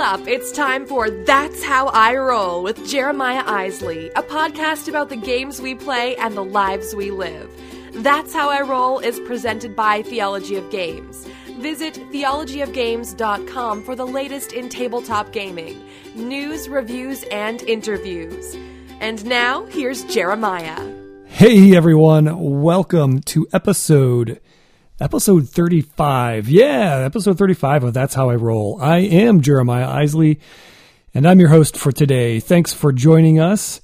Buckle up. It's time for That's How I Roll with Jeremiah Isley, a podcast about the games we play and the lives we live. That's How I Roll is presented by Theology of Games. Visit theologyofgames.com for the latest in tabletop gaming, news, reviews, and interviews. And now, here's Jeremiah. Hey everyone, welcome to episode episode 35. Yeah, episode 35 of That's How I Roll. I am Jeremiah Isley, and I'm your host for today. Thanks for joining us.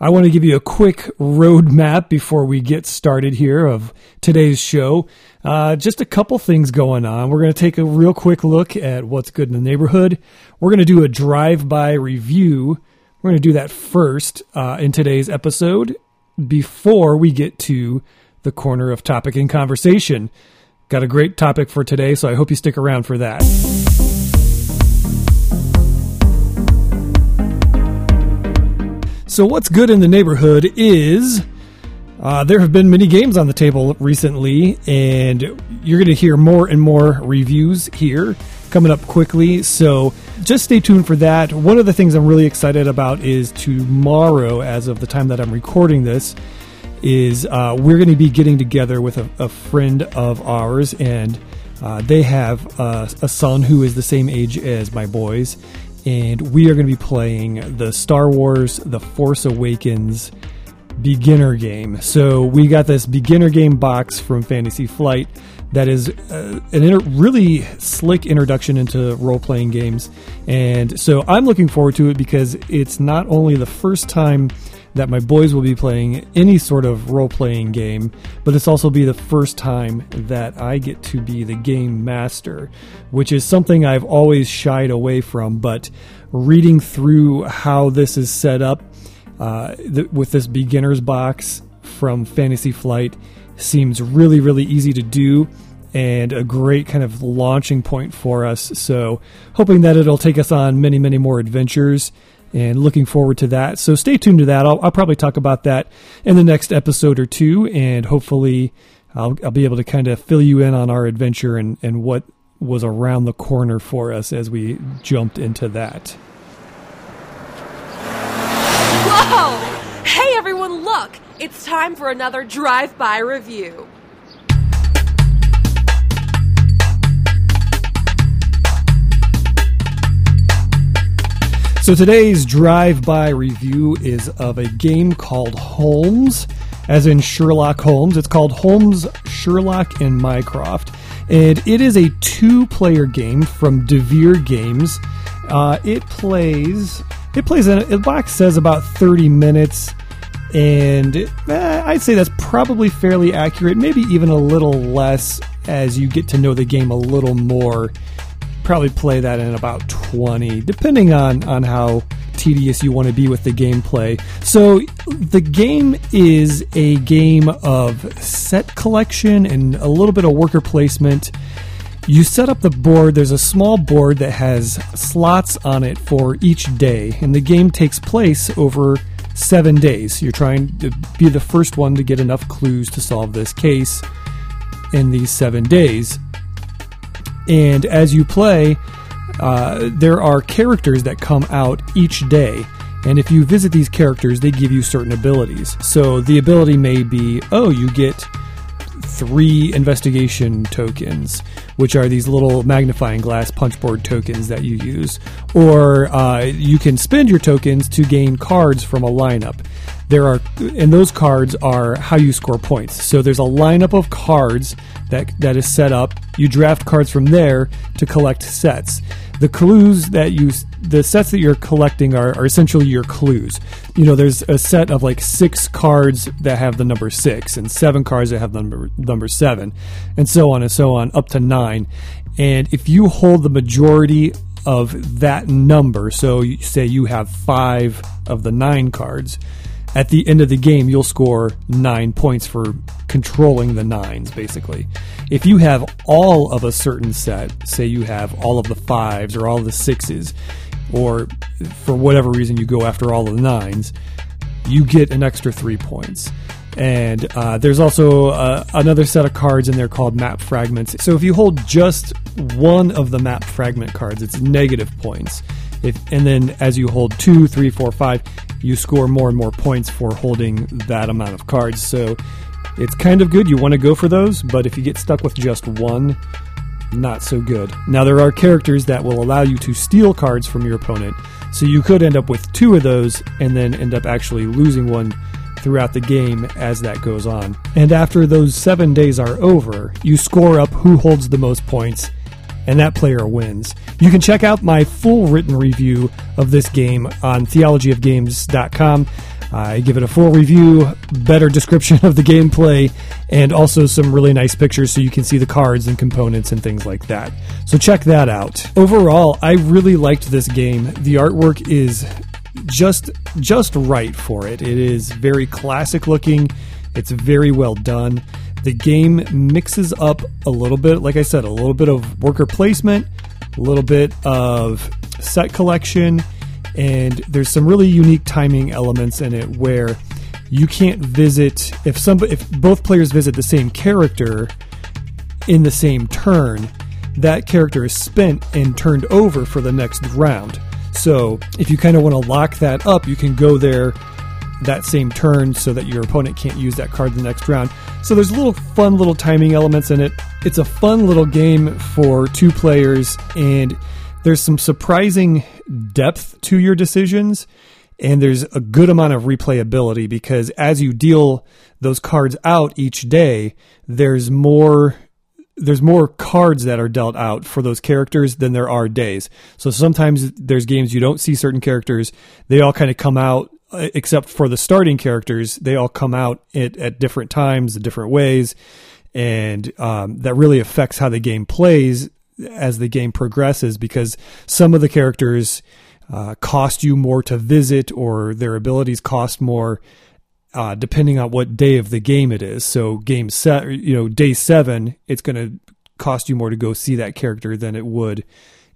I want to give you a quick roadmap before we get started here of today's show. Uh, just a couple things going on. We're going to take a real quick look at what's good in the neighborhood. We're going to do a drive by review. We're going to do that first uh, in today's episode before we get to the corner of topic and conversation. Got a great topic for today, so I hope you stick around for that. So, what's good in the neighborhood is uh, there have been many games on the table recently, and you're going to hear more and more reviews here coming up quickly. So, just stay tuned for that. One of the things I'm really excited about is tomorrow, as of the time that I'm recording this, is uh, we're going to be getting together with a, a friend of ours, and uh, they have a, a son who is the same age as my boys, and we are going to be playing the Star Wars The Force Awakens beginner game. So we got this beginner game box from Fantasy Flight that is uh, an inter- really slick introduction into role playing games. And so I'm looking forward to it because it's not only the first time that my boys will be playing any sort of role playing game, but it's also be the first time that I get to be the game master, which is something I've always shied away from. But reading through how this is set up uh, th- with this beginner's box from Fantasy Flight seems really, really easy to do and a great kind of launching point for us. So, hoping that it'll take us on many, many more adventures and looking forward to that. So stay tuned to that. I'll, I'll probably talk about that in the next episode or two, and hopefully I'll, I'll be able to kind of fill you in on our adventure and, and what was around the corner for us as we jumped into that. Whoa! Hey everyone, look! It's time for another drive by review. So today's drive-by review is of a game called Holmes, as in Sherlock Holmes. It's called Holmes, Sherlock, and Mycroft, and it is a two-player game from Devir Games. Uh, it plays. It plays. In, the box says about thirty minutes, and eh, I'd say that's probably fairly accurate. Maybe even a little less as you get to know the game a little more probably play that in about 20, depending on, on how tedious you want to be with the gameplay. So, the game is a game of set collection and a little bit of worker placement. You set up the board, there's a small board that has slots on it for each day, and the game takes place over seven days. You're trying to be the first one to get enough clues to solve this case in these seven days. And as you play, uh, there are characters that come out each day. And if you visit these characters, they give you certain abilities. So the ability may be oh, you get three investigation tokens, which are these little magnifying glass punchboard tokens that you use. Or uh, you can spend your tokens to gain cards from a lineup. There are, and those cards are how you score points. So there's a lineup of cards that that is set up. You draft cards from there to collect sets. The clues that you, the sets that you're collecting are, are essentially your clues. You know, there's a set of like six cards that have the number six, and seven cards that have the number number seven, and so on and so on up to nine. And if you hold the majority of that number, so say you have five of the nine cards at the end of the game, you'll score nine points for controlling the nines, basically. If you have all of a certain set, say you have all of the fives or all of the sixes, or for whatever reason you go after all of the nines, you get an extra three points. And uh, there's also uh, another set of cards in there called map fragments. So if you hold just one of the map fragment cards, it's negative points. If, and then as you hold two, three, four, five, you score more and more points for holding that amount of cards. So it's kind of good. You want to go for those, but if you get stuck with just one, not so good. Now, there are characters that will allow you to steal cards from your opponent, so you could end up with two of those and then end up actually losing one throughout the game as that goes on. And after those seven days are over, you score up who holds the most points, and that player wins. You can check out my full written review of this game on theologyofgames.com. I give it a full review, better description of the gameplay, and also some really nice pictures so you can see the cards and components and things like that. So check that out. Overall, I really liked this game. The artwork is just just right for it. It is very classic looking. It's very well done. The game mixes up a little bit, like I said, a little bit of worker placement, a little bit of set collection, and there's some really unique timing elements in it where you can't visit if some if both players visit the same character in the same turn that character is spent and turned over for the next round so if you kind of want to lock that up you can go there that same turn so that your opponent can't use that card the next round. So there's little fun little timing elements in it. It's a fun little game for two players and there's some surprising depth to your decisions and there's a good amount of replayability because as you deal those cards out each day there's more there's more cards that are dealt out for those characters than there are days. So sometimes there's games you don't see certain characters. They all kind of come out uh, except for the starting characters they all come out at, at different times different ways. And um, that really affects how the game plays as the game progresses because some of the characters uh, cost you more to visit or their abilities cost more uh, depending on what day of the game it is. So game set, you know, day seven, it's going to cost you more to go see that character than it would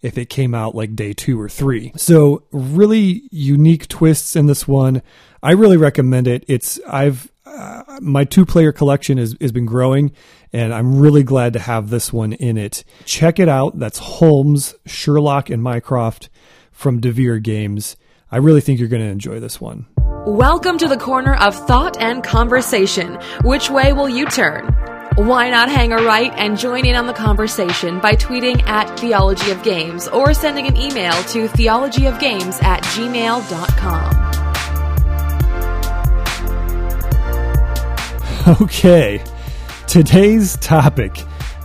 if it came out like day two or three. So really unique twists in this one. I really recommend it. It's I've uh, my two player collection has, has been growing and I'm really glad to have this one in it. Check it out. That's Holmes, Sherlock, and Mycroft from Devir Games. I really think you're going to enjoy this one. Welcome to the corner of thought and conversation. Which way will you turn? Why not hang a right and join in on the conversation by tweeting at Theology of Games or sending an email to theologyofgames at gmail.com. Okay today's topic.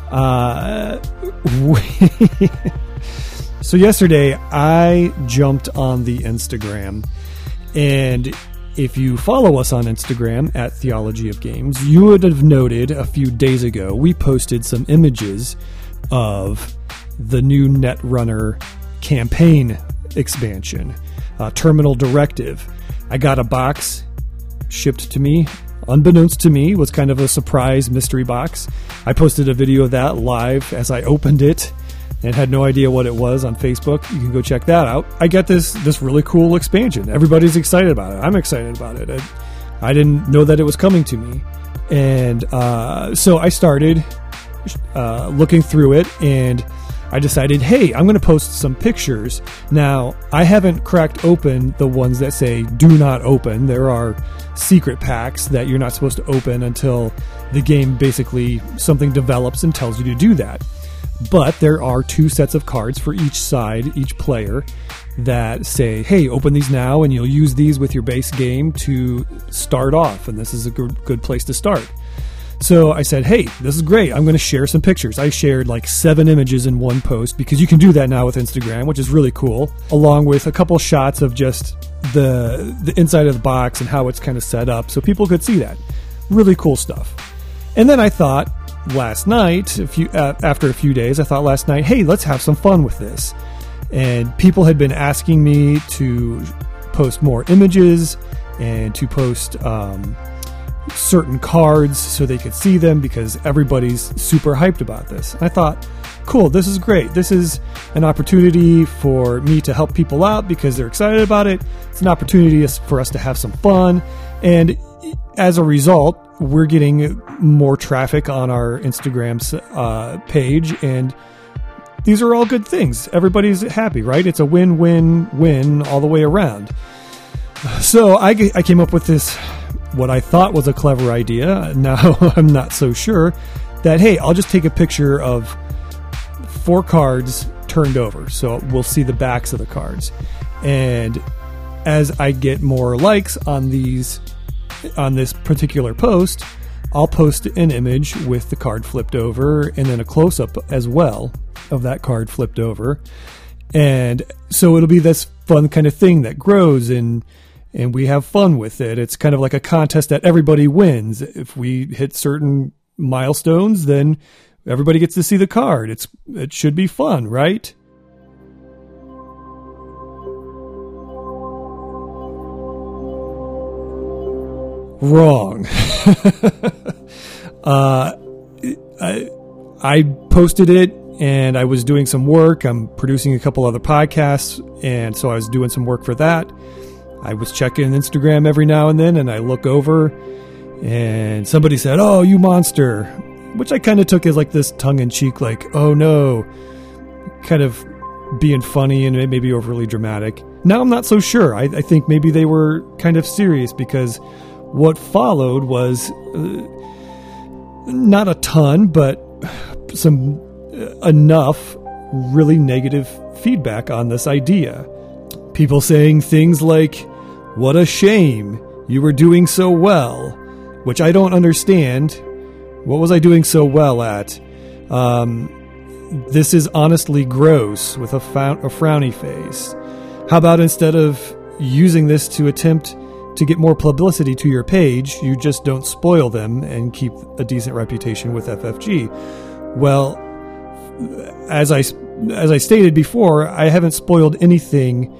Uh, so yesterday I jumped on the Instagram, and if you follow us on Instagram at Theology of Games, you would have noted a few days ago we posted some images of the new Netrunner campaign expansion, uh, Terminal Directive. I got a box shipped to me unbeknownst to me, was kind of a surprise mystery box. I posted a video of that live as I opened it and had no idea what it was on Facebook. You can go check that out. I get this this really cool expansion. Everybody's excited about it. I'm excited about it. I, I didn't know that it was coming to me, and uh, so I started uh, looking through it and. I decided, hey, I'm going to post some pictures. Now, I haven't cracked open the ones that say do not open. There are secret packs that you're not supposed to open until the game basically something develops and tells you to do that. But there are two sets of cards for each side, each player, that say, hey, open these now and you'll use these with your base game to start off. And this is a good, good place to start. So I said, hey, this is great. I'm going to share some pictures. I shared like seven images in one post because you can do that now with Instagram, which is really cool, along with a couple shots of just the the inside of the box and how it's kind of set up so people could see that. Really cool stuff. And then I thought last night, a few uh, after a few days, I thought last night, hey, let's have some fun with this. And people had been asking me to post more images and to post um, certain cards so they could see them because everybody's super hyped about this. I thought, cool, this is great. This is an opportunity for me to help people out because they're excited about it. It's an opportunity for us to have some fun. And as a result, we're getting more traffic on our Instagram uh, page and these are all good things. Everybody's happy, right? It's a win win win all the way around. So I, I came up with this, what I thought was a clever idea. Now I'm not so sure that, hey, I'll just take a picture of four cards turned over. So we'll see the backs of the cards. And as I get more likes on these, on this particular post, I'll post an image with the card flipped over and then a close up as well of that card flipped over. And so it'll be this fun kind of thing that grows and and we have fun with it. It's kind of like a contest that everybody wins. If we hit certain milestones, then everybody gets to see the card. It's it should be fun, right? Wrong. uh, I, I posted it and I was doing some work. I'm producing a couple other podcasts, and so I was doing some work for that. I was checking Instagram every now and then, and I look over, and somebody said, "Oh, you monster," which I kind of took as like this tongue in cheek, like, "Oh no," kind of being funny and maybe overly dramatic. Now I'm not so sure. I, I think maybe they were kind of serious because what followed was uh, not a ton, but some uh, enough really negative feedback on this idea. People saying things like, what a shame. You were doing so well. Which I don't understand. What was I doing so well at? Um, this is honestly gross with a, a frowny face. How about instead of using this to attempt to get more publicity to your page, you just don't spoil them and keep a decent reputation with FFG? Well, as I as I stated before, I haven't spoiled anything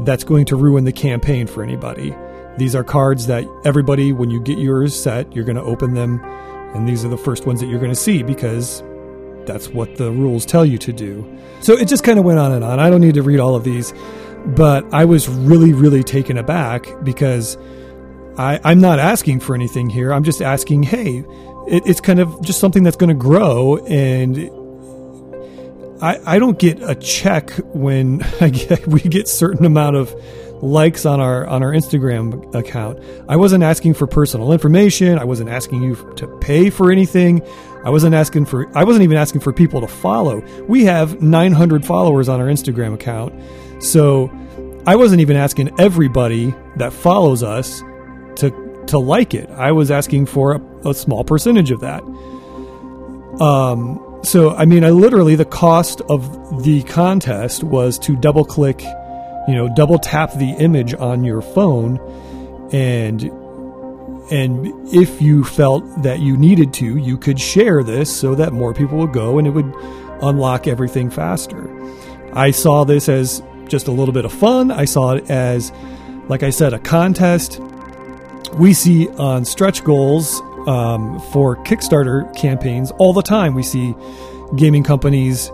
that's going to ruin the campaign for anybody. These are cards that everybody, when you get yours set, you're going to open them, and these are the first ones that you're going to see because that's what the rules tell you to do. So it just kind of went on and on. I don't need to read all of these, but I was really, really taken aback because I, am not asking for anything here. I'm just asking, hey, it, it's kind of just something that's going to grow and I, I don't get a check when I get, we get certain amount of likes on our on our Instagram account. I wasn't asking for personal information. I wasn't asking you to pay for anything. I wasn't asking for I wasn't even asking for people to follow. We have 900 followers on our Instagram account. So I wasn't even asking everybody that follows us to to like it. I was asking for a, a small percentage of that. Um so I mean, I literally the cost of the contest was to double click, you know, double tap the image on your phone, and and if you felt that you needed to, you could share this so that more people would go and it would unlock everything faster. I saw this as just a little bit of fun. I saw it as, like I said, a contest. We see on stretch goals um, for Kickstarter campaigns all the time. We see gaming companies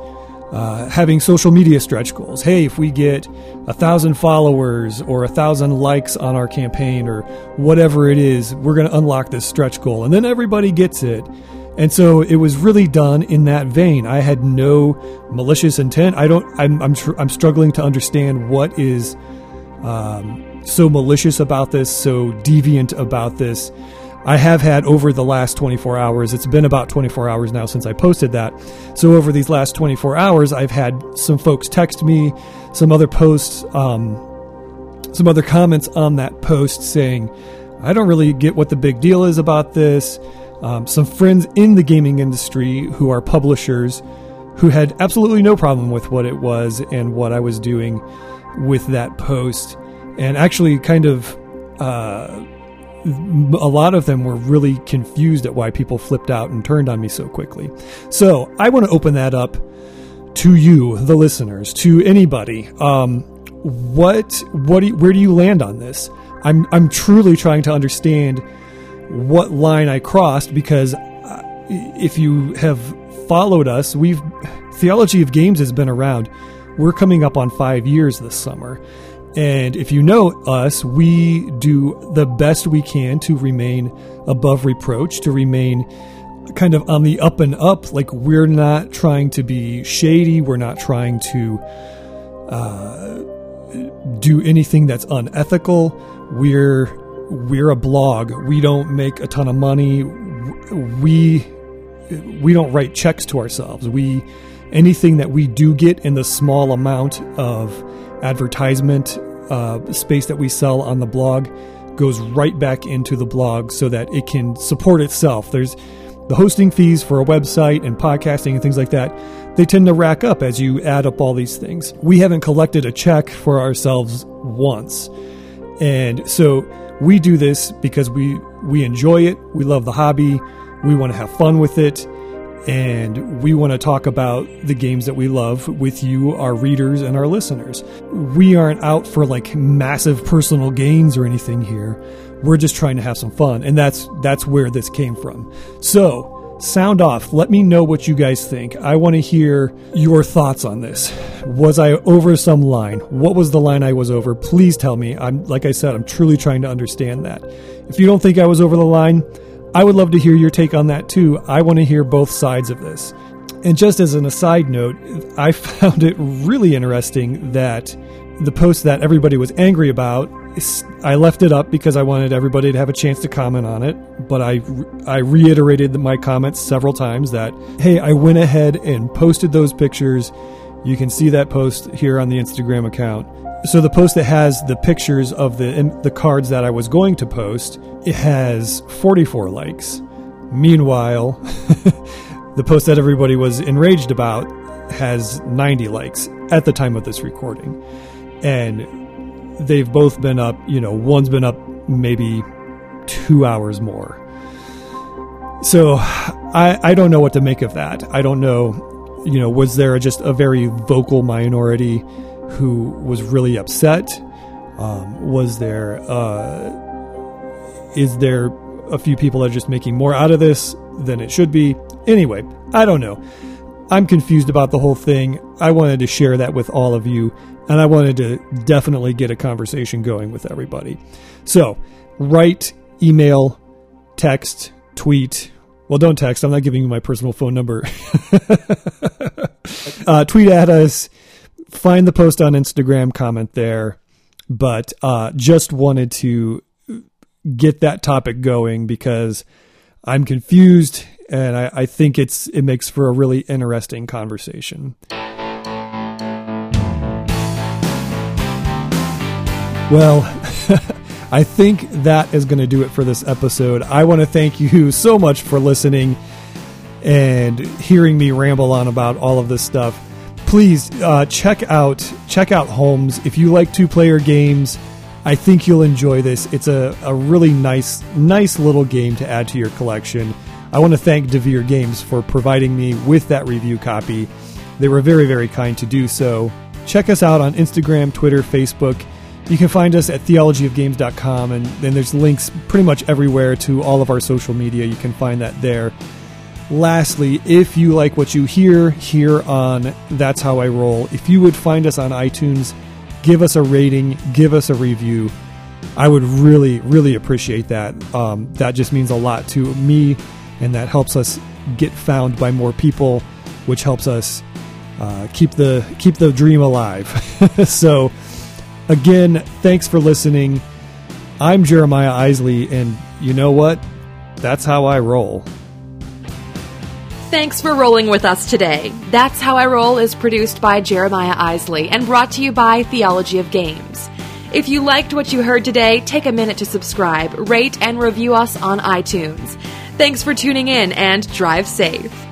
uh, having social media stretch goals. Hey, if we get a thousand followers or a thousand likes on our campaign or whatever it is, we're going to unlock this stretch goal. And then everybody gets it. And so it was really done in that vein. I had no malicious intent. I don't. I'm. I'm, tr- I'm struggling to understand what is um, so malicious about this, so deviant about this. I have had over the last 24 hours, it's been about 24 hours now since I posted that. So, over these last 24 hours, I've had some folks text me, some other posts, um, some other comments on that post saying, I don't really get what the big deal is about this. Um, some friends in the gaming industry who are publishers who had absolutely no problem with what it was and what I was doing with that post, and actually kind of. Uh, a lot of them were really confused at why people flipped out and turned on me so quickly. So I want to open that up to you, the listeners, to anybody. Um, what, what, do you, where do you land on this? I'm, I'm truly trying to understand what line I crossed because uh, if you have followed us, we've theology of games has been around. We're coming up on five years this summer. And if you know us, we do the best we can to remain above reproach, to remain kind of on the up and up. Like we're not trying to be shady. We're not trying to uh, do anything that's unethical. We're we're a blog. We don't make a ton of money. We we don't write checks to ourselves. We anything that we do get in the small amount of advertisement uh, space that we sell on the blog goes right back into the blog so that it can support itself. There's the hosting fees for a website and podcasting and things like that. They tend to rack up as you add up all these things. We haven't collected a check for ourselves once. And so we do this because we we enjoy it, we love the hobby, we want to have fun with it, and we want to talk about the games that we love with you, our readers, and our listeners. We aren't out for like massive personal gains or anything here. We're just trying to have some fun, and that's that's where this came from. So, sound off. Let me know what you guys think. I want to hear your thoughts on this. Was I over some line? What was the line I was over? Please tell me. I'm like I said, I'm truly trying to understand that. If you don't think I was over the line, I would love to hear your take on that too. I want to hear both sides of this. And just as an aside note, I found it really interesting that the post that everybody was angry about, I left it up because I wanted everybody to have a chance to comment on it. But I, I reiterated my comments several times that, hey, I went ahead and posted those pictures. You can see that post here on the Instagram account. So the post that has the pictures of the the cards that I was going to post, it has 44 likes. Meanwhile, the post that everybody was enraged about has 90 likes at the time of this recording. And they've both been up, you know, one's been up maybe 2 hours more. So I I don't know what to make of that. I don't know, you know, was there just a very vocal minority who was really upset? Um, was there uh, is there a few people that are just making more out of this than it should be? Anyway, I don't know. I'm confused about the whole thing. I wanted to share that with all of you, and I wanted to definitely get a conversation going with everybody. So, write, email, text, tweet. Well, don't text. I'm not giving you my personal phone number. uh, tweet at us find the post on Instagram, comment there. But uh, just wanted to get that topic going because I'm confused and I, I think it's it makes for a really interesting conversation. Well, I think that is going to do it for this episode. I want to thank you so much for listening and hearing me ramble on about all of this stuff please uh, check out check out Holmes if you like two player games. I think you'll enjoy this. It's a, a really nice nice little game to add to your collection. I want to thank Devir Games for providing me with that review copy. They were very very kind to do so. Check us out on Instagram, Twitter, Facebook. You can find us at theologyofgames.com, and then there's links pretty much everywhere to all of our social media. You can find that there. Lastly, if you like what you hear here on That's How I Roll, if you would find us on iTunes, give us a rating, give us a review. I would really, really appreciate that. Um, that just means a lot to me, and that helps us get found by more people, which helps us uh, keep the keep the dream alive. so, again, thanks for listening. I'm Jeremiah Isley, and you know what? That's how I roll. Thanks for rolling with us today. That's How I Roll is produced by Jeremiah Isley and brought to you by Theology of Games. If you liked what you heard today, take a minute to subscribe, rate, and review us on iTunes. Thanks for tuning in and drive safe.